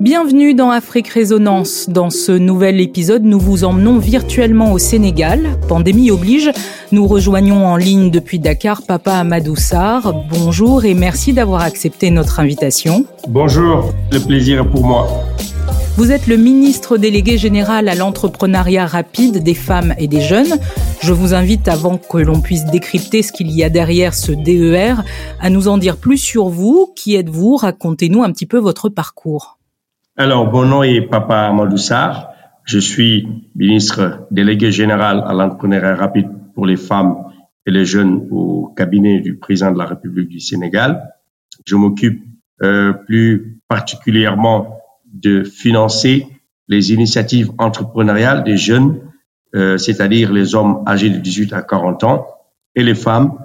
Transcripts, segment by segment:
Bienvenue dans Afrique Résonance. Dans ce nouvel épisode, nous vous emmenons virtuellement au Sénégal. Pandémie oblige, nous rejoignons en ligne depuis Dakar Papa Amadou Sarr. Bonjour et merci d'avoir accepté notre invitation. Bonjour, le plaisir est pour moi. Vous êtes le ministre délégué général à l'entrepreneuriat rapide des femmes et des jeunes. Je vous invite, avant que l'on puisse décrypter ce qu'il y a derrière ce DER, à nous en dire plus sur vous. Qui êtes-vous? Racontez-nous un petit peu votre parcours. Alors, mon nom est Papa Amadou. Je suis ministre délégué général à l'entrepreneuriat rapide pour les femmes et les jeunes au cabinet du président de la République du Sénégal. Je m'occupe euh, plus particulièrement de financer les initiatives entrepreneuriales des jeunes, euh, c'est-à-dire les hommes âgés de 18 à 40 ans et les femmes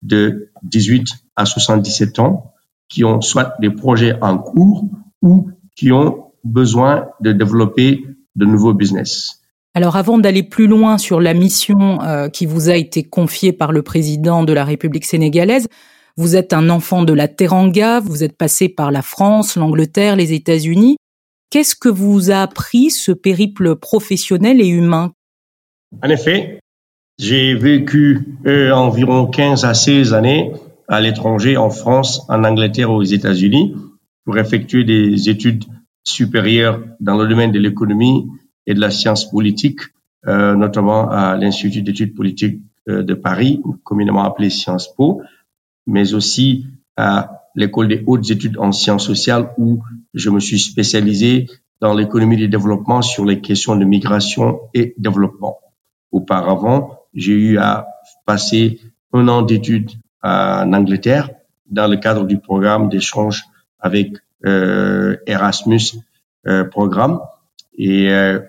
de 18 à 77 ans qui ont soit des projets en cours ou qui ont besoin de développer de nouveaux business. Alors avant d'aller plus loin sur la mission euh, qui vous a été confiée par le président de la République sénégalaise, vous êtes un enfant de la Teranga, vous êtes passé par la France, l'Angleterre, les États-Unis. Qu'est-ce que vous a appris ce périple professionnel et humain? En effet, j'ai vécu euh, environ 15 à 16 années à l'étranger, en France, en Angleterre, aux États-Unis, pour effectuer des études supérieures dans le domaine de l'économie et de la science politique, euh, notamment à l'Institut d'études politiques euh, de Paris, communément appelé Sciences Po, mais aussi à l'école des hautes études en sciences sociales où je me suis spécialisé dans l'économie du développement sur les questions de migration et développement. Auparavant, j'ai eu à passer un an d'études en Angleterre dans le cadre du programme d'échange avec Erasmus euh, programme et euh,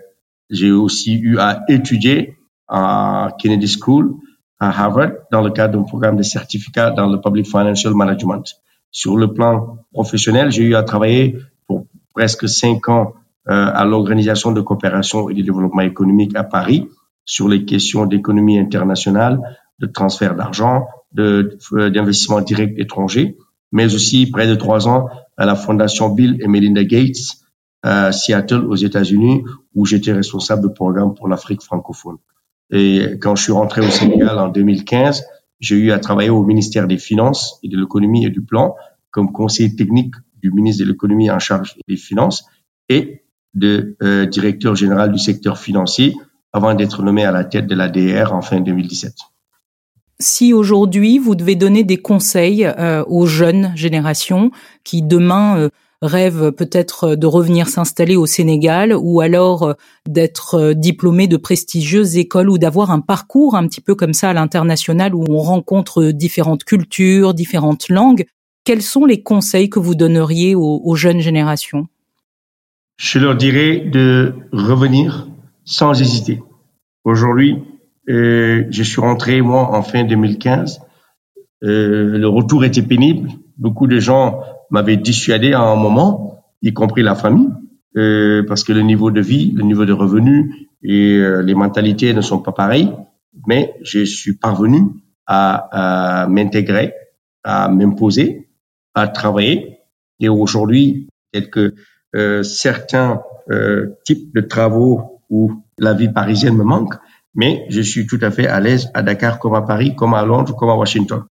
j'ai aussi eu à étudier à Kennedy School à Harvard dans le cadre d'un programme de certificat dans le Public Financial Management. Sur le plan professionnel, j'ai eu à travailler pour presque cinq ans euh, à l'Organisation de coopération et de développement économique à Paris sur les questions d'économie internationale, de transfert d'argent, d'investissement direct étranger, mais aussi près de trois ans à la Fondation Bill et Melinda Gates à Seattle aux États-Unis où j'étais responsable de programme pour l'Afrique francophone. Et quand je suis rentré au Sénégal en 2015, j'ai eu à travailler au ministère des Finances et de l'économie et du plan comme conseiller technique du ministre de l'économie en charge des finances et de euh, directeur général du secteur financier avant d'être nommé à la tête de l'ADR en fin 2017. Si aujourd'hui vous devez donner des conseils euh, aux jeunes générations qui demain euh, rêvent peut-être de revenir s'installer au Sénégal ou alors euh, d'être diplômés de prestigieuses écoles ou d'avoir un parcours un petit peu comme ça à l'international où on rencontre différentes cultures, différentes langues, quels sont les conseils que vous donneriez aux, aux jeunes générations? Je leur dirais de revenir sans hésiter. Aujourd'hui, euh, je suis rentré, moi, en fin 2015. Euh, le retour était pénible. Beaucoup de gens m'avaient dissuadé à un moment, y compris la famille, euh, parce que le niveau de vie, le niveau de revenus et euh, les mentalités ne sont pas pareilles. Mais je suis parvenu à, à m'intégrer, à m'imposer, à travailler. Et aujourd'hui, peut-être que euh, certains types de travaux où la vie parisienne me manque, mais je suis tout à fait à l'aise à Dakar comme à Paris, comme à Londres, comme à Washington.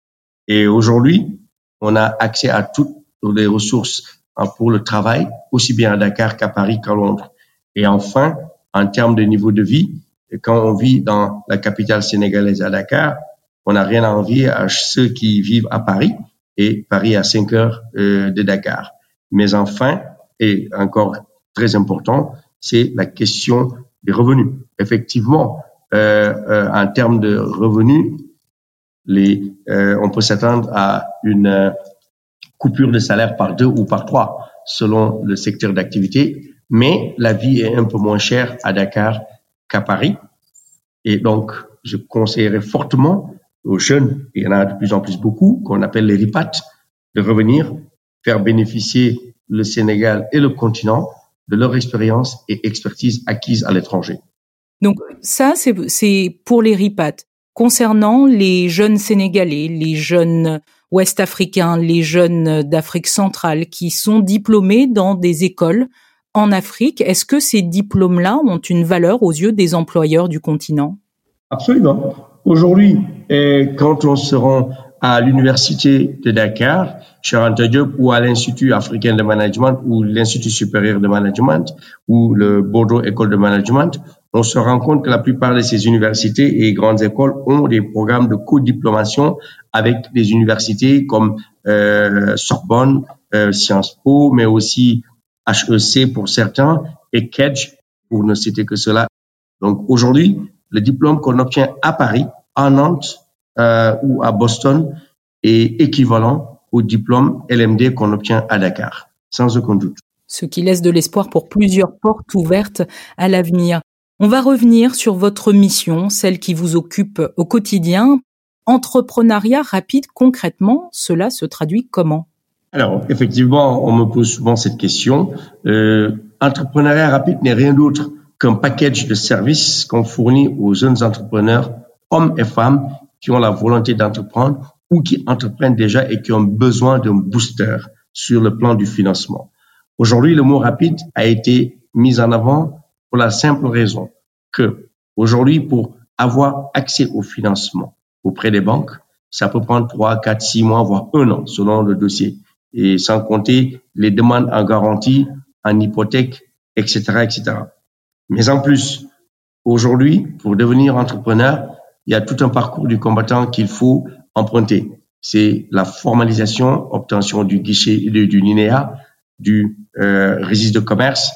Et aujourd'hui, on a accès à toutes les ressources hein, pour le travail, aussi bien à Dakar qu'à Paris qu'à Londres. Et enfin, en termes de niveau de vie, quand on vit dans la capitale sénégalaise à Dakar, on n'a rien à envier à ceux qui vivent à Paris et Paris à 5 heures euh, de Dakar. Mais enfin, et encore très important, c'est la question des revenus. Effectivement, en termes de revenus, les, euh, on peut s'attendre à une coupure de salaire par deux ou par trois selon le secteur d'activité, mais la vie est un peu moins chère à Dakar qu'à Paris. Et donc, je conseillerais fortement aux jeunes, il y en a de plus en plus beaucoup, qu'on appelle les RIPAT, de revenir, faire bénéficier le Sénégal et le continent de leur expérience et expertise acquise à l'étranger. Donc ça, c'est pour les RIPAT. Concernant les jeunes Sénégalais, les jeunes Ouest-Africains, les jeunes d'Afrique centrale qui sont diplômés dans des écoles en Afrique. Est-ce que ces diplômes-là ont une valeur aux yeux des employeurs du continent? Absolument. Aujourd'hui, quand on se rend à l'université de Dakar, chez Diop, ou à l'Institut africain de management, ou l'Institut supérieur de management, ou le Bordeaux École de management, on se rend compte que la plupart de ces universités et grandes écoles ont des programmes de co-diplomation avec des universités comme euh, Sorbonne, euh, Sciences Po, mais aussi HEC pour certains et Kedge pour ne citer que cela. Donc aujourd'hui, le diplôme qu'on obtient à Paris, à Nantes euh, ou à Boston est équivalent au diplôme LMD qu'on obtient à Dakar, sans aucun doute. Ce qui laisse de l'espoir pour plusieurs portes ouvertes à l'avenir. On va revenir sur votre mission, celle qui vous occupe au quotidien. Entrepreneuriat rapide, concrètement, cela se traduit comment? Alors, effectivement, on me pose souvent cette question. Euh, entrepreneuriat rapide n'est rien d'autre qu'un package de services qu'on fournit aux jeunes entrepreneurs, hommes et femmes, qui ont la volonté d'entreprendre ou qui entreprennent déjà et qui ont besoin d'un booster sur le plan du financement. Aujourd'hui, le mot rapide a été mis en avant pour la simple raison que aujourd'hui, pour avoir accès au financement auprès des banques, ça peut prendre trois, quatre, six mois, voire un an selon le dossier. Et sans compter les demandes en garantie, en hypothèque, etc., etc. Mais en plus, aujourd'hui, pour devenir entrepreneur, il y a tout un parcours du combattant qu'il faut emprunter. C'est la formalisation, obtention du guichet du, du NINEA, du euh, registre de commerce,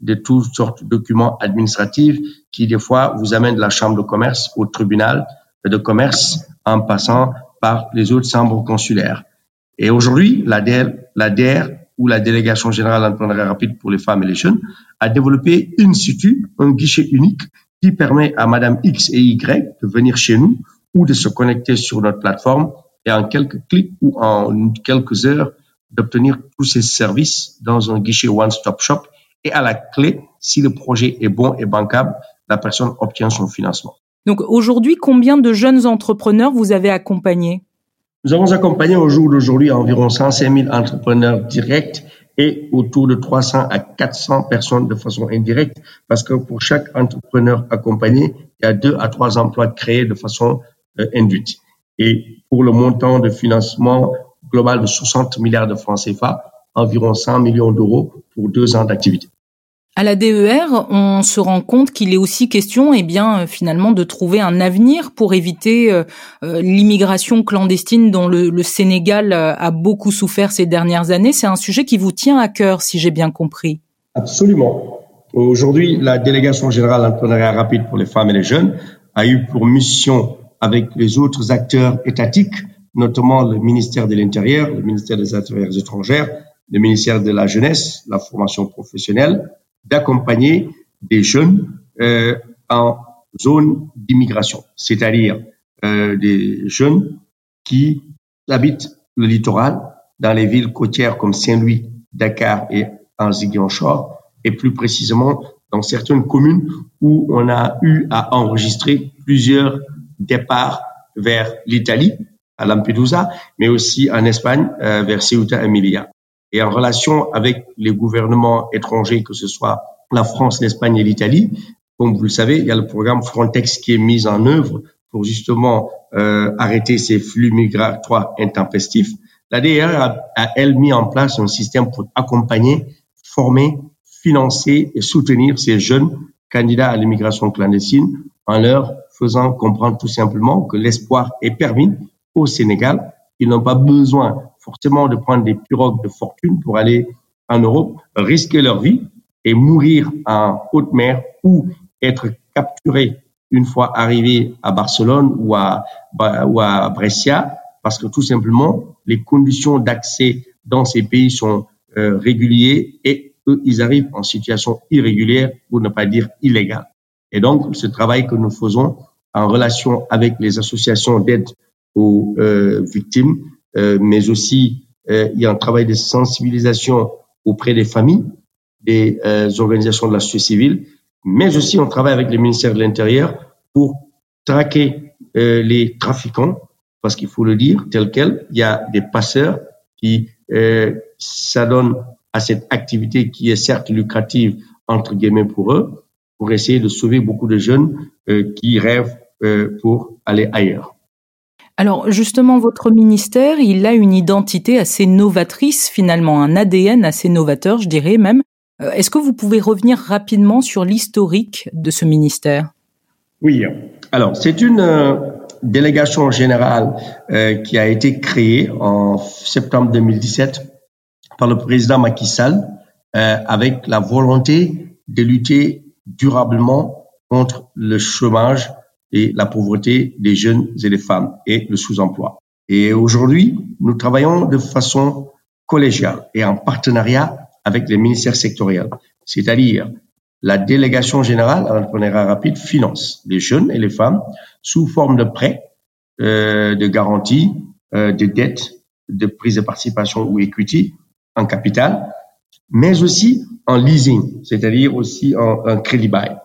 de toutes sortes de documents administratifs qui des fois vous amènent de la chambre de commerce au tribunal de commerce en passant par les autres chambres consulaires. Et aujourd'hui, la DER, la ou la Délégation générale d'entrepreneuriat rapide pour les femmes et les jeunes a développé in situ un guichet unique qui permet à Madame X et Y de venir chez nous ou de se connecter sur notre plateforme et en quelques clics ou en quelques heures d'obtenir tous ces services dans un guichet one-stop shop. Et à la clé, si le projet est bon et bancable, la personne obtient son financement. Donc aujourd'hui, combien de jeunes entrepreneurs vous avez accompagnés? Nous avons accompagné au jour d'aujourd'hui environ 105 000 entrepreneurs directs et autour de 300 à 400 personnes de façon indirecte, parce que pour chaque entrepreneur accompagné, il y a deux à trois emplois créés de façon euh, induite. Et pour le montant de financement global de 60 milliards de francs CFA, environ 100 millions d'euros pour deux ans d'activité. À la DER, on se rend compte qu'il est aussi question, eh bien, euh, finalement, de trouver un avenir pour éviter euh, l'immigration clandestine dont le, le, Sénégal a beaucoup souffert ces dernières années. C'est un sujet qui vous tient à cœur, si j'ai bien compris. Absolument. Aujourd'hui, la délégation générale d'entrepreneuriat rapide pour les femmes et les jeunes a eu pour mission avec les autres acteurs étatiques, notamment le ministère de l'Intérieur, le ministère des Affaires étrangères, le ministère de la Jeunesse, la formation professionnelle, d'accompagner des jeunes euh, en zone d'immigration, c'est-à-dire euh, des jeunes qui habitent le littoral, dans les villes côtières comme Saint-Louis, Dakar et en et plus précisément dans certaines communes où on a eu à enregistrer plusieurs départ vers l'Italie, à Lampedusa, mais aussi en Espagne, euh, vers Ceuta et. Et en relation avec les gouvernements étrangers, que ce soit la France, l'Espagne et l'Italie, comme vous le savez, il y a le programme Frontex qui est mis en œuvre pour justement euh, arrêter ces flux migratoires intempestifs. La DER a, a, elle, mis en place un système pour accompagner, former, financer et soutenir ces jeunes candidats à l'immigration clandestine en leur faisant comprendre tout simplement que l'espoir est permis au Sénégal. Ils n'ont pas besoin forcément de prendre des pirogues de fortune pour aller en Europe, risquer leur vie et mourir en haute mer ou être capturés une fois arrivés à Barcelone ou à, ou à Brescia, parce que tout simplement, les conditions d'accès dans ces pays sont euh, régulières et eux, ils arrivent en situation irrégulière, pour ne pas dire illégale. Et donc, ce travail que nous faisons en relation avec les associations d'aide aux euh, victimes, mais aussi euh, il y a un travail de sensibilisation auprès des familles, des euh, organisations de la société civile, mais aussi on travaille avec le ministère de l'Intérieur pour traquer euh, les trafiquants, parce qu'il faut le dire tel quel, il y a des passeurs qui s'adonnent à cette activité qui est certes lucrative, entre guillemets, pour eux, pour essayer de sauver beaucoup de jeunes euh, qui rêvent euh, pour aller ailleurs. Alors justement, votre ministère, il a une identité assez novatrice finalement, un ADN assez novateur, je dirais même. Euh, est-ce que vous pouvez revenir rapidement sur l'historique de ce ministère? Oui. Alors, c'est une euh, délégation générale euh, qui a été créée en septembre 2017 par le président Macky Sall avec la volonté de lutter durablement contre le chômage et la pauvreté des jeunes et des femmes et le sous-emploi. Et aujourd'hui, nous travaillons de façon collégiale et en partenariat avec les ministères sectoriels, c'est-à-dire la délégation générale à l'entrepreneuriat rapide finance les jeunes et les femmes sous forme de prêts, euh, de garanties, euh, de dettes, de prise de participation ou equity en capital, mais aussi en leasing, c'est-à-dire aussi en, crédit bail.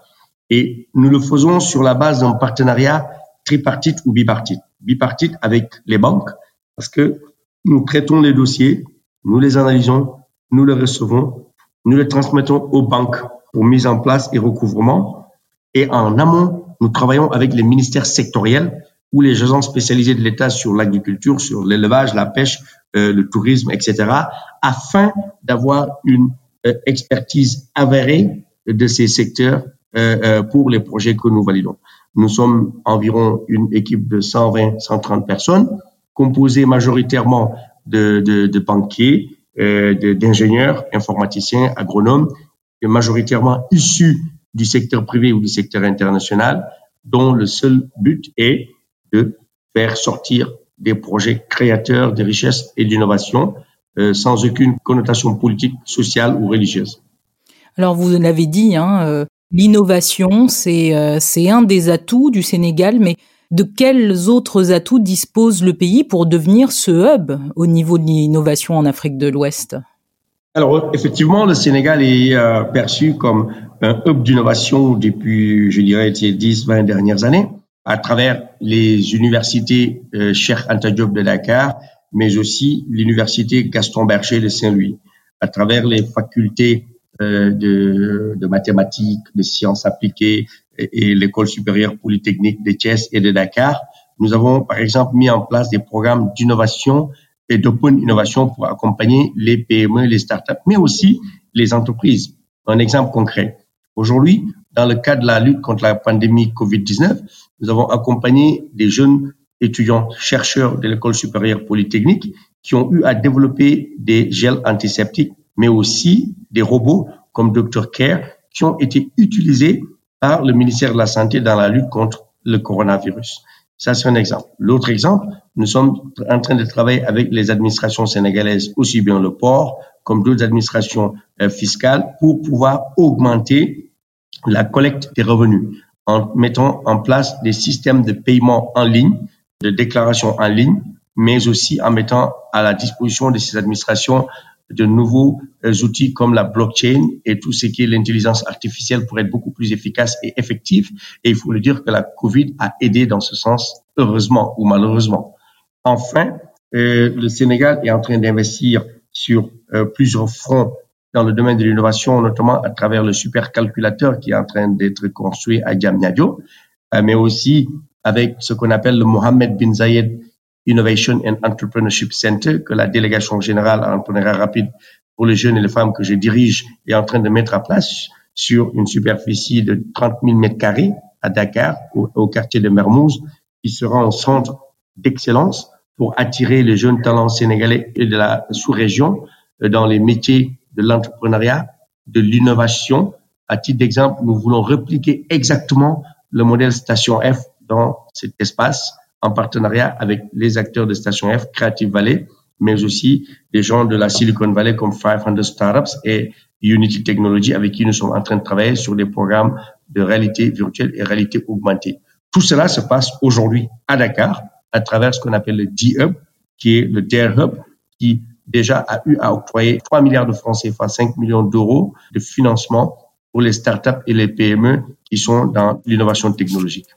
Et nous le faisons sur la base d'un partenariat tripartite ou bipartite. Bipartite avec les banques, parce que nous traitons les dossiers, nous les analysons, nous les recevons, nous les transmettons aux banques pour mise en place et recouvrement. Et en amont, nous travaillons avec les ministères sectoriels ou les agences spécialisées de l'État sur l'agriculture, sur l'élevage, la pêche, euh, le tourisme, etc., afin d'avoir une euh, expertise avérée de ces secteurs pour les projets que nous validons. Nous sommes environ une équipe de 120, 130 personnes, composée majoritairement de, de, de banquiers, euh, d'ingénieurs, informaticiens, agronomes, et majoritairement issus du secteur privé ou du secteur international, dont le seul but est de faire sortir des projets créateurs de richesses et d'innovation euh, sans aucune connotation politique, sociale ou religieuse. Alors vous l'avez dit, hein, L'innovation, euh, c'est un des atouts du Sénégal, mais de quels autres atouts dispose le pays pour devenir ce hub au niveau de l'innovation en Afrique de l'Ouest? Alors effectivement, le Sénégal est euh, perçu comme un hub d'innovation depuis, je dirais, ces 10-20 dernières années, à travers les universités euh, Cheikh Anta de Dakar, mais aussi l'université Gaston Berger de Saint-Louis, à travers les facultés euh, de, de, mathématiques, de sciences appliquées et, l'école supérieure polytechnique de Thiès et de Dakar. Nous avons, par exemple, mis en place des programmes d'innovation et d'open innovation pour accompagner les PME, les startups, mais aussi les entreprises. Un exemple concret. Aujourd'hui, dans le cadre de la lutte contre la pandémie COVID-19, nous avons accompagné des jeunes étudiants, chercheurs de l'école supérieure polytechnique qui ont eu à développer des gels antiseptiques mais aussi des robots comme Dr. Care qui ont été utilisés par le ministère de la Santé dans la lutte contre le coronavirus. Ça, c'est un exemple. L'autre exemple, nous sommes en train de travailler avec les administrations sénégalaises, aussi bien le port comme d'autres administrations euh, fiscales, pour pouvoir augmenter la collecte des revenus en mettant en place des systèmes de paiement en ligne, de déclaration en ligne, mais aussi en mettant à la disposition de ces administrations de nouveaux euh, outils comme la blockchain et tout ce qui est l'intelligence artificielle pour être beaucoup plus efficace et effectif. Et il faut le dire que la COVID a aidé dans ce sens, heureusement ou malheureusement. Enfin, euh, le Sénégal est en train d'investir sur euh, plusieurs fronts dans le domaine de l'innovation, notamment à travers le supercalculateur qui est en train d'être construit à Diamniadio, mais aussi avec ce qu'on appelle le Mohamed bin Zayed Innovation and Entrepreneurship Center que la délégation générale à l'entrepreneuriat rapide pour les jeunes et les femmes que je dirige est en train de mettre à place sur une superficie de 30 000 mètres carrés à Dakar, au, quartier de Mermoz, qui sera un centre d'excellence pour attirer les jeunes talents sénégalais et de la sous-région euh, dans les métiers de l'entrepreneuriat, de l'innovation. À titre d'exemple, nous voulons répliquer exactement le modèle Station F dans cet espace en partenariat avec les acteurs de Station F, Creative Valley, mais aussi des gens de la Silicon Valley comme 500 Startups et Unity Technology avec qui nous sommes en train de travailler sur des programmes de réalité virtuelle et réalité augmentée. Tout cela se passe aujourd'hui à Dakar à travers ce qu'on appelle le D-Hub, qui est le Dare Hub, qui déjà a eu à octroyer 3 milliards de francs CFA, 5 millions d'euros de financement pour les startups et les PME qui sont dans l'innovation technologique.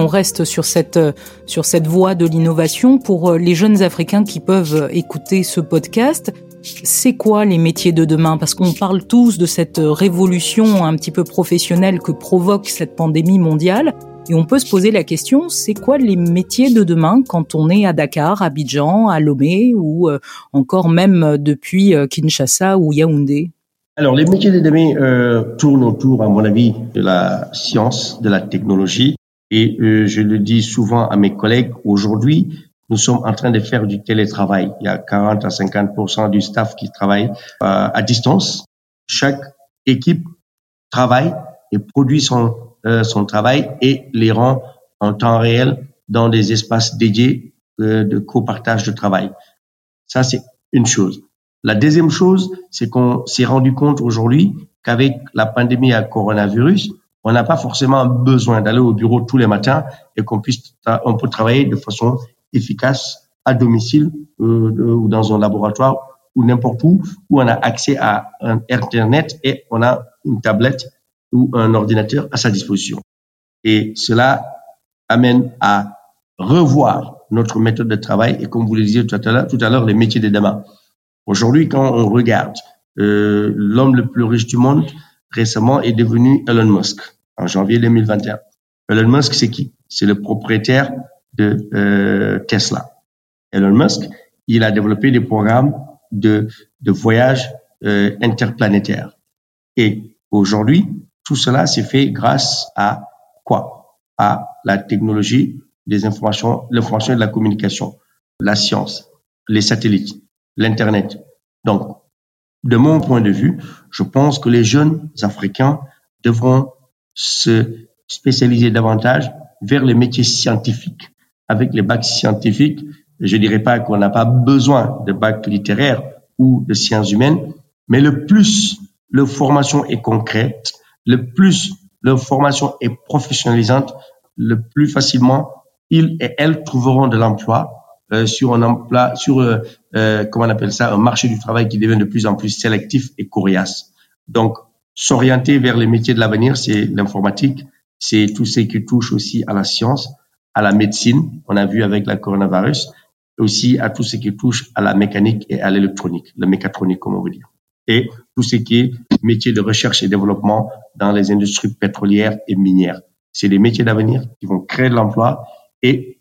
On reste sur cette, sur cette voie de l'innovation pour les jeunes Africains qui peuvent écouter ce podcast. C'est quoi les métiers de demain? Parce qu'on parle tous de cette révolution un petit peu professionnelle que provoque cette pandémie mondiale. Et on peut se poser la question, c'est quoi les métiers de demain quand on est à Dakar, à Abidjan, à Lomé ou euh, encore même depuis euh, Kinshasa ou Yaoundé? Alors les métiers de demain euh, tournent autour, à mon avis, de la science, de la technologie. Et je le dis souvent à mes collègues, aujourd'hui, nous sommes en train de faire du télétravail. Il y a 40 à 50% du staff qui travaille à distance. Chaque équipe travaille et produit son euh, son travail et les rend en temps réel dans des espaces dédiés euh, de copartage de travail. Ça, c'est une chose. La deuxième chose, c'est qu'on s'est rendu compte aujourd'hui qu'avec la pandémie à coronavirus, on n'a pas forcément besoin d'aller au bureau tous les matins et qu'on puisse, on peut travailler de façon efficace à domicile euh, ou dans un laboratoire ou n'importe où où on a accès à un Internet et on a une tablette ou un ordinateur à sa disposition. Et cela amène à revoir notre méthode de travail et comme vous le disiez tout à l'heure, tout à l'heure les métiers de demain. Aujourd'hui, quand on regarde euh, l'homme le plus riche du monde récemment est devenu Elon Musk en janvier 2021. Elon Musk, c'est qui? C'est le propriétaire de euh, Tesla. Elon Musk, il a développé des programmes de, de voyage euh, interplanétaires. Et aujourd'hui, tout cela s'est fait grâce à quoi? À la technologie des informations, l'information et de la communication, la science, les satellites, l'Internet. Donc, de mon point de vue, je pense que les jeunes Africains devront se spécialiser davantage vers les métiers scientifiques. Avec les bacs scientifiques, je dirais pas qu'on n'a pas besoin de bacs littéraires ou de sciences humaines, mais le plus leur formation est concrète, le plus leur formation est professionnalisante, le plus facilement ils et elles trouveront de l'emploi euh, sur un emploi, sur euh, euh, comment on appelle ça, un marché du travail qui devient de plus en plus sélectif et coriace. Donc, s'orienter vers les métiers de l'avenir, c'est l'informatique, c'est tout ce qui touche aussi à la science, à la médecine, on a vu avec la coronavirus, aussi à tout ce qui touche à la mécanique et à l'électronique, la mécatronique, comme on veut dire et tout ce qui est métier de recherche et développement dans les industries pétrolières et minières. C'est des métiers d'avenir qui vont créer de l'emploi et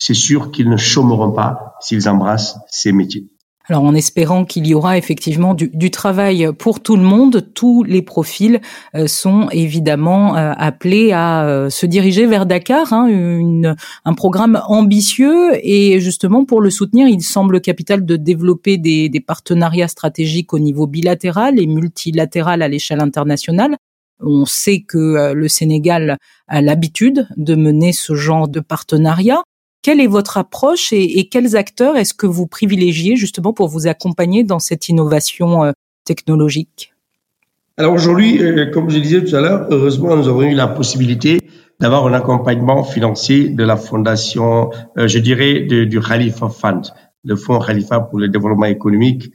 c'est sûr qu'ils ne chômeront pas s'ils embrassent ces métiers. Alors en espérant qu'il y aura effectivement du, du, travail pour tout le monde, tous les profils euh, sont évidemment euh, appelés à euh, se diriger vers Dakar, hein, une, un programme ambitieux et justement pour le soutenir, il semble capital de développer des, des partenariats stratégiques au niveau bilatéral et multilatéral à l'échelle internationale. On sait que le Sénégal a l'habitude de mener ce genre de partenariat. Quelle est votre approche et, quels acteurs est-ce que vous privilégiez justement pour vous accompagner dans cette innovation euh, technologique? Alors aujourd'hui, euh, comme je disais tout à l'heure, heureusement, nous avons eu la possibilité d'avoir un accompagnement financier de la fondation, euh, je dirais, du Khalifa Fund, le fonds Khalifa pour le développement économique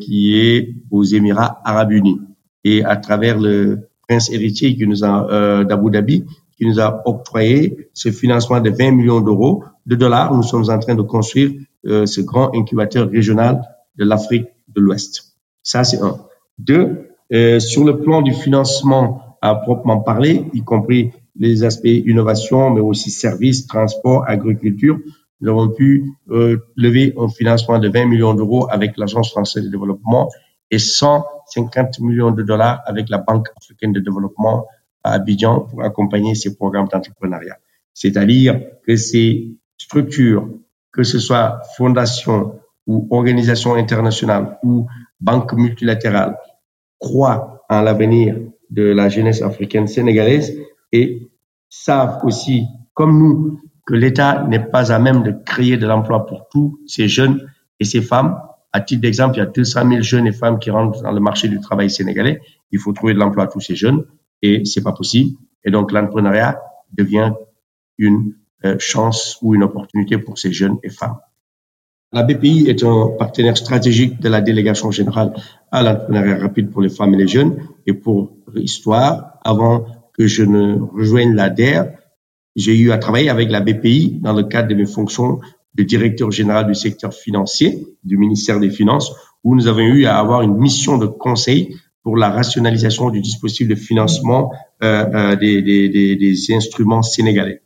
qui est aux Émirats arabes unis. Et à travers le prince héritier d'Abu Dhabi, qui nous a octroyé ce financement de 20 millions d'euros de dollars. Nous sommes en train de construire euh, ce grand incubateur régional de l'Afrique de l'Ouest. Ça, c'est un. Deux, euh, sur le plan du financement à proprement parler, y compris les aspects innovation, mais aussi services, transport, agriculture, nous avons pu euh, lever un financement de 20 millions d'euros avec l'Agence française de développement et 150 millions de dollars avec la Banque africaine de développement à Abidjan pour accompagner ces programmes d'entrepreneuriat. C'est-à-dire que ces structures, que ce soit fondations ou organisations internationales ou banques multilatérales, croient en l'avenir de la jeunesse africaine sénégalaise et savent aussi, comme nous, que l'État n'est pas à même de créer de l'emploi pour tous ces jeunes et ces femmes. À titre d'exemple, il y a 200 000 jeunes et femmes qui rentrent dans le marché du travail sénégalais. Il faut trouver de l'emploi à tous ces jeunes et c'est pas possible. Et donc l'entrepreneuriat devient une euh, chance ou une opportunité pour ces jeunes et femmes. La BPI est un partenaire stratégique de la délégation générale à l'entrepreneuriat rapide pour les femmes et les jeunes. Et pour l'histoire, avant que je ne rejoigne l'ADER, j'ai eu à travailler avec la BPI dans le cadre de mes fonctions de directeur général du secteur financier du ministère des Finances, où nous avons eu à avoir une mission de conseil pour la rationalisation du dispositif de financement euh, euh, des, des, des, des, instruments sénégalais.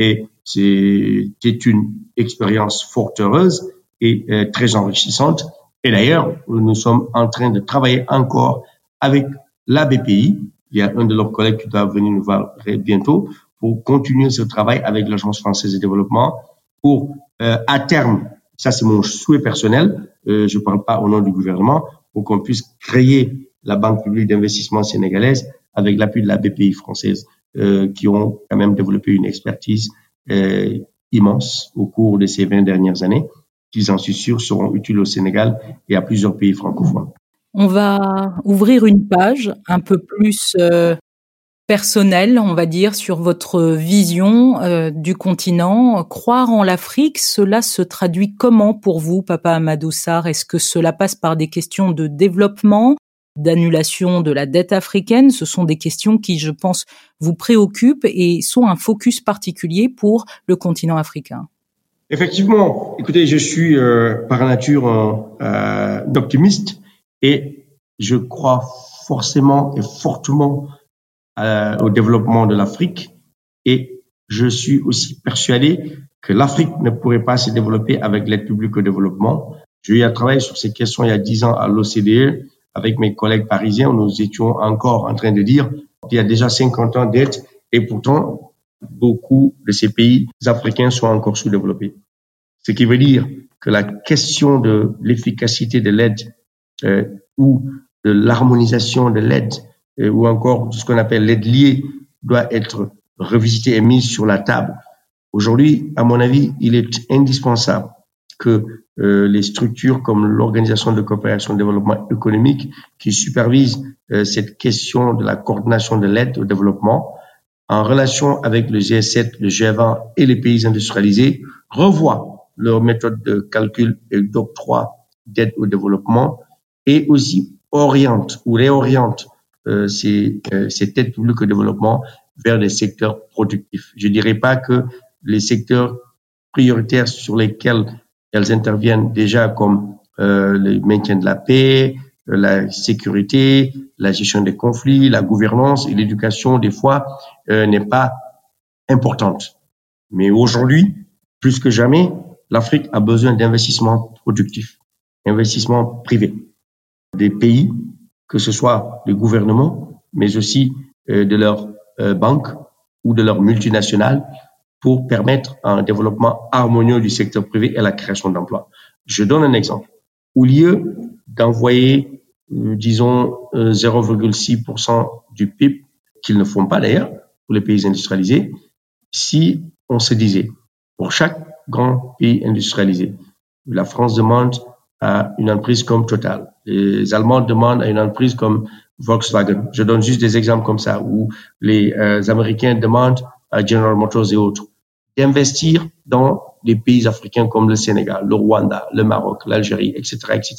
Et c'était une expérience fort heureuse et euh, très enrichissante. Et d'ailleurs, nous sommes en train de travailler encore avec la BPI. Il y a un de leurs collègues qui doit venir nous voir bientôt pour continuer ce travail avec l'Agence française de développement pour, euh, à terme, ça c'est mon souhait personnel, euh, je ne parle pas au nom du gouvernement, pour qu'on puisse créer la Banque publique d'investissement sénégalaise avec l'appui de la BPI française, euh, qui ont quand même développé une expertise euh, immense au cours de ces 20 dernières années, qui, j'en suis sûr, seront utiles au Sénégal et à plusieurs pays francophones. On va ouvrir une page un peu plus euh, personnelle, on va dire, sur votre vision du continent. Croire en l'Afrique, cela se traduit comment pour vous, Papa Amadou Sarr? Est-ce que cela passe par des questions de développement, d'annulation de la dette africaine Ce sont des questions qui, je pense, vous préoccupent et sont un focus particulier pour le continent africain. Effectivement, écoutez, je suis euh, par nature euh, optimiste et je crois forcément et fortement euh, au développement de l'Afrique et je suis aussi persuadé que l'Afrique ne pourrait pas se développer avec l'aide publique au développement. J'ai travailler sur ces questions il y a dix ans à l'OCDE avec mes collègues parisiens. Nous étions encore en train de dire qu'il y a déjà 50 ans d'aide et pourtant beaucoup de ces pays africains sont encore sous-développés. Ce qui veut dire que la question de l'efficacité de l'aide euh, ou de l'harmonisation de l'aide euh, ou encore ce qu'on appelle l'aide liée doit être revisitée et mise sur la table. Aujourd'hui, à mon avis, il est indispensable que euh, les structures comme l'Organisation de coopération et développement économique qui supervise euh, cette question de la coordination de l'aide au développement en relation avec le G7, le G20 et les pays industrialisés revoient leur méthode de calcul et d'octroi d'aide au développement et aussi oriente ou réoriente euh, ces, euh, cette aide publique au développement vers les secteurs productifs. Je dirais pas que les secteurs prioritaires sur lesquels elles interviennent déjà comme euh, le maintien de la paix, euh, la sécurité, la gestion des conflits, la gouvernance et l'éducation, des fois, euh, n'est pas importante. Mais aujourd'hui, plus que jamais, l'Afrique a besoin d'investissements productifs, investissements privés. Des pays, que ce soit des gouvernements, mais aussi de leurs banques ou de leurs multinationales, pour permettre un développement harmonieux du secteur privé et la création d'emplois. Je donne un exemple. Au lieu d'envoyer, euh, disons, 0,6% euh, du PIB, qu'ils ne font pas d'ailleurs pour les pays industrialisés, si on se disait, pour chaque grand pays industrialisé, la France demande à une entreprise comme Total, les Allemands demandent à une entreprise comme Volkswagen, je donne juste des exemples comme ça, où les euh, Américains demandent à General Motors et autres d'investir dans des pays africains comme le Sénégal, le Rwanda, le Maroc, l'Algérie, etc., etc.,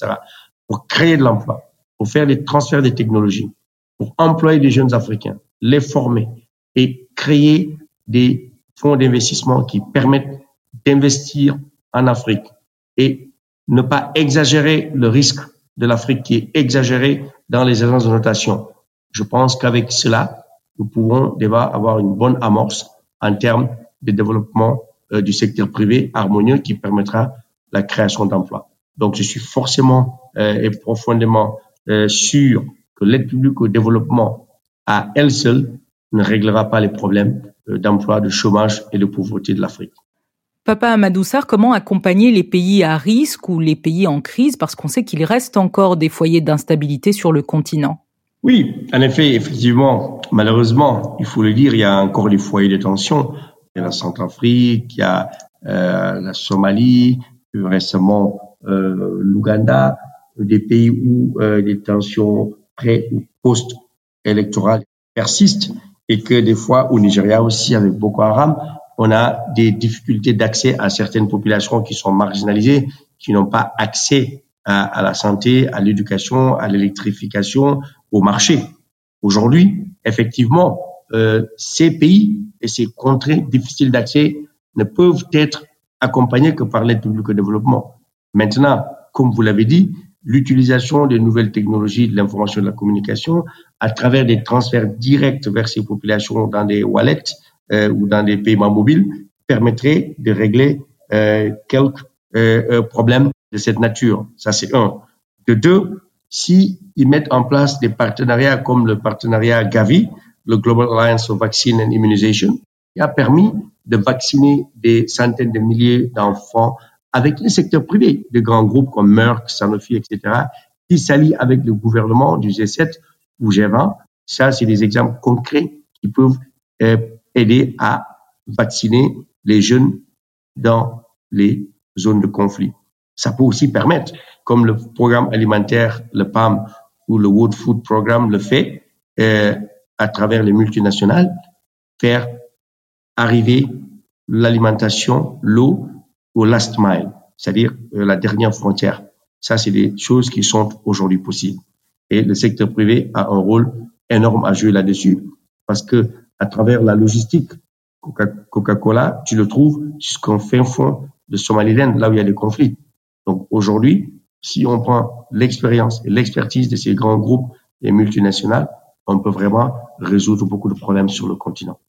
pour créer de l'emploi, pour faire des transferts de technologies, pour employer des jeunes Africains, les former et créer des fonds d'investissement qui permettent d'investir en Afrique et ne pas exagérer le risque de l'Afrique qui est exagéré dans les agences de notation. Je pense qu'avec cela, nous pourrons déjà avoir une bonne amorce en termes de développement euh, du secteur privé harmonieux qui permettra la création d'emplois. Donc, je suis forcément euh, et profondément euh, sûr que l'aide publique au développement à elle seule ne réglera pas les problèmes d'emploi, de chômage et de pauvreté de l'Afrique. Papa Amadoussar, comment accompagner les pays à risque ou les pays en crise? Parce qu'on sait qu'il reste encore des foyers d'instabilité sur le continent Oui, en effet, effectivement, malheureusement, il faut le dire, il y a encore des foyers de tension il y a la Centrafrique, il y a euh, la Somalie, récemment euh, l'Ouganda, des pays où euh, les tensions pré ou post-électorales persistent et que des fois au Nigeria aussi avec Boko Haram, on a des difficultés d'accès à certaines populations qui sont marginalisées, qui n'ont pas accès à, à, la santé, à l'éducation, à l'électrification, au marché. Aujourd'hui, effectivement, euh, ces pays et ces contrées difficiles d'accès ne peuvent être accompagnées que par l'aide publique au développement. Maintenant, comme vous l'avez dit, l'utilisation des nouvelles technologies de l'information et de la communication à travers des transferts directs vers ces populations dans des wallets euh, ou dans des paiements mobiles permettrait de régler euh, quelques euh, problèmes de cette nature. Ça, c'est un. De deux, si ils mettent en place des partenariats comme le partenariat Gavi, le Global Alliance of Vaccine and Immunization, qui a permis de vacciner des centaines de milliers d'enfants avec le secteur privé, de grands groupes comme Merck, Sanofi, etc., qui s'allient avec le gouvernement du G7 ou G20. Ça, c'est des exemples concrets qui peuvent euh, aider à vacciner les jeunes dans les zones de conflit. Ça peut aussi permettre, comme le programme alimentaire, le PAM ou le World Food Programme le fait, euh, à travers les multinationales, faire arriver l'alimentation, l'eau au last mile, c'est-à-dire euh, la dernière frontière. Ça, c'est des choses qui sont aujourd'hui possibles. Et le secteur privé a un rôle énorme à jouer là-dessus parce que à travers la logistique, Coca-Cola, tu le trouves jusqu'en fin fond de Somaliland, là où il y a des conflits. Donc aujourd'hui, si on prend l'expérience et l'expertise de ces grands groupes et multinationales, on peut vraiment résoudre beaucoup de problèmes sur le continent.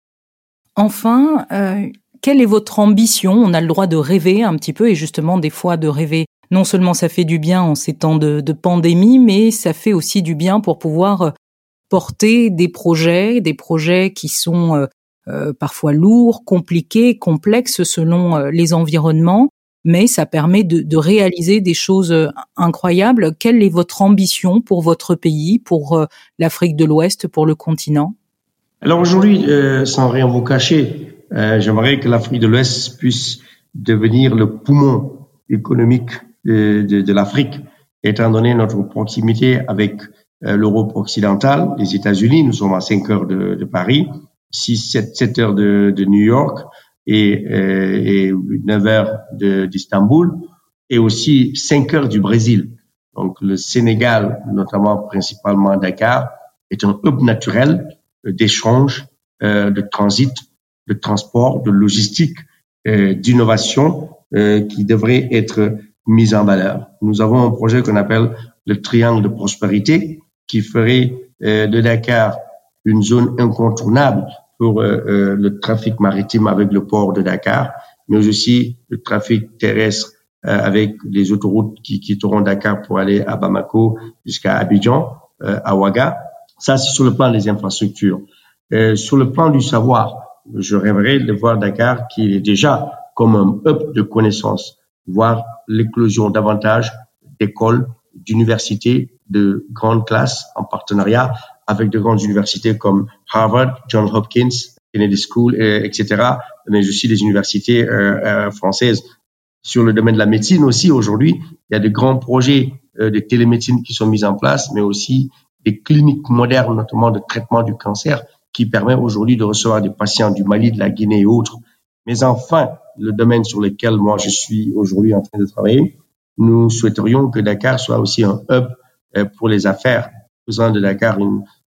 Enfin, euh, quelle est votre ambition? On a le droit de rêver un petit peu et justement des fois de rêver. Non seulement ça fait du bien en ces temps de, pandémie, mais ça fait aussi du bien pour pouvoir euh, porter des projets, des projets qui sont euh, parfois lourds, compliqués, complexes selon les environnements, mais ça permet de, réaliser des choses euh, incroyables. Quelle est votre ambition pour votre pays, pour l'Afrique de l'Ouest, pour le continent? Alors aujourd'hui, sans rien vous cacher, j'aimerais que l'Afrique de l'Ouest puisse devenir le poumon économique de, l'Afrique, étant donné notre proximité avec l'Europe occidentale, les États-Unis. Nous sommes à 5 heures de, de Paris. 6, 7, 7 heures de New York et, euh, et 9 heures d'Istanbul et aussi 5 heures du Brésil. Donc le Sénégal, notamment principalement Dakar, est un hub naturel d'échange, euh, de transit, de transport, de logistique, euh, d'innovation euh, qui devrait être mise en valeur. Nous avons un projet qu'on appelle le triangle de prospérité qui ferait euh, de Dakar une zone incontournable pour euh, euh, le trafic maritime avec le port de Dakar, mais aussi le trafic terrestre euh, avec les autoroutes qui quitteront Dakar pour aller à Bamako jusqu'à Abidjan, à Ouaga. Ça, c'est sur le plan des infrastructures. sur le plan du savoir, je rêverais de voir Dakar qui est déjà comme un hub de connaissances, voir l'éclosion davantage d'écoles, d'universités de grande classe en partenariat avec de grandes universités comme Harvard, Johns Hopkins, Kennedy School, etc., mais aussi des universités euh, euh, françaises. Sur le domaine de la médecine aussi, aujourd'hui, il y a de grands projets euh, de télémédecine qui sont mis en place, mais aussi des cliniques modernes, notamment de traitement du cancer, qui permettent aujourd'hui de recevoir des patients du Mali, de la Guinée et autres. Mais enfin, le domaine sur lequel moi je suis aujourd'hui en train de travailler, nous souhaiterions que Dakar soit aussi un hub pour les affaires, de Dakar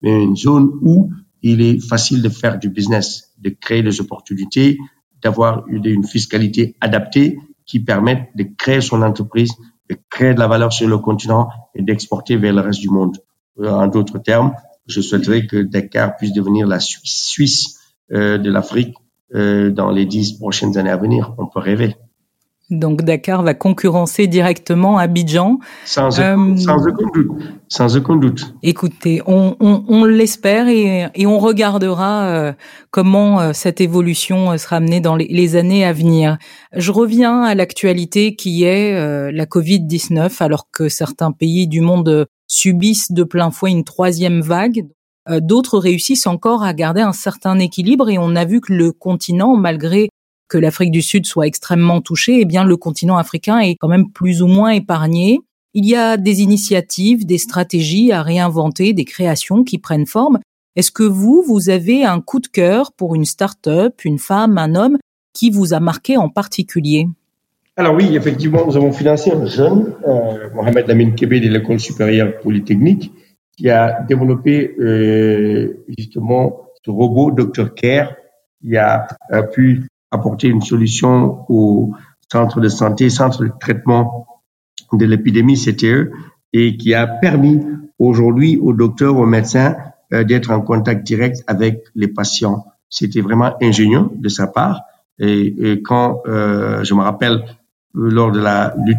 une, zone où il est facile de faire du business, de créer des opportunités, d'avoir une fiscalité adaptée qui permette de créer son entreprise, de créer de la valeur sur le continent et d'exporter vers le reste du monde. Euh, en d'autres termes, je souhaiterais que Dakar puisse devenir la Suisse, Suisse euh, de l'Afrique euh, dans les dix prochaines années à venir. On peut rêver. Donc Dakar va concurrencer directement Abidjan. Sans, euh, sans, aucun doute. Sans aucun doute. Écoutez, on, on, on l'espère et, et, on regardera euh, comment euh, cette évolution euh, sera menée dans les, les, années à venir. Je reviens à l'actualité qui est euh, la Covid-19, alors que certains pays du monde subissent de plein fouet une troisième vague. D'autres réussissent encore à garder un certain équilibre et on a vu que le continent, malgré que l'Afrique du Sud soit extrêmement touchée, eh bien le continent africain est quand même plus ou moins épargné. Il y a des initiatives, des stratégies à réinventer, des créations qui prennent forme. Est-ce que vous, vous avez un coup de cœur pour une start-up, une femme, un homme qui vous a marqué en particulier? Alors oui, effectivement, nous avons financé un jeune, euh, Mohamed Lamine Kébé de l'école supérieure polytechnique, qui a développé euh, justement ce robot Dr Care qui a, pu apporter une solution au centre de santé, centre de traitement de l'épidémie CTE et qui a permis aujourd'hui aux docteurs, aux médecins euh, d'être en contact direct avec les patients. C'était vraiment ingénieux de sa part. Et, et quand euh, je me rappelle lors de la lutte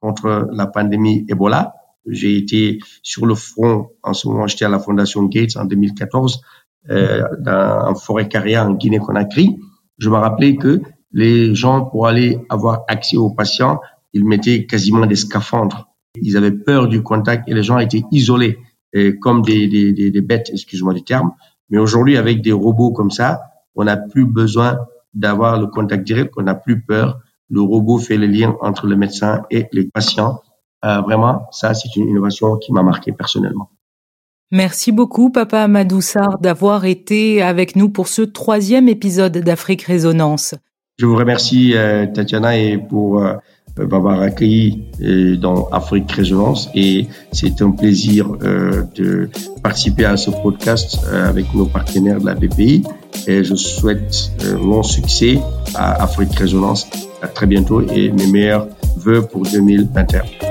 contre la pandémie Ebola, j'ai été sur le front en ce moment, j'étais à la Fondation Gates en 2014 euh, dans, en forêt carrière en Guinée-Conakry. Je me rappelais que les gens, pour aller avoir accès aux patients, ils mettaient quasiment des scaphandres. Ils avaient peur du contact et les gens étaient isolés comme des bêtes, excuse-moi du terme. Mais aujourd'hui, avec des robots comme ça, on n'a plus besoin d'avoir le contact direct, on n'a plus peur. Le robot fait le lien entre le médecin et les patients. Euh, vraiment, ça, c'est une innovation qui m'a marqué personnellement. Merci beaucoup, Papa Amadou d'avoir été avec nous pour ce troisième épisode d'Afrique Résonance. Je vous remercie, euh, Tatiana, et pour euh, m'avoir accueilli euh, dans Afrique Résonance. Et c'est un plaisir de participer à ce podcast avec nos partenaires de la BPI. Et je souhaite mon succès à Afrique Résonance. À très bientôt et mes meilleurs vœux pour 2021.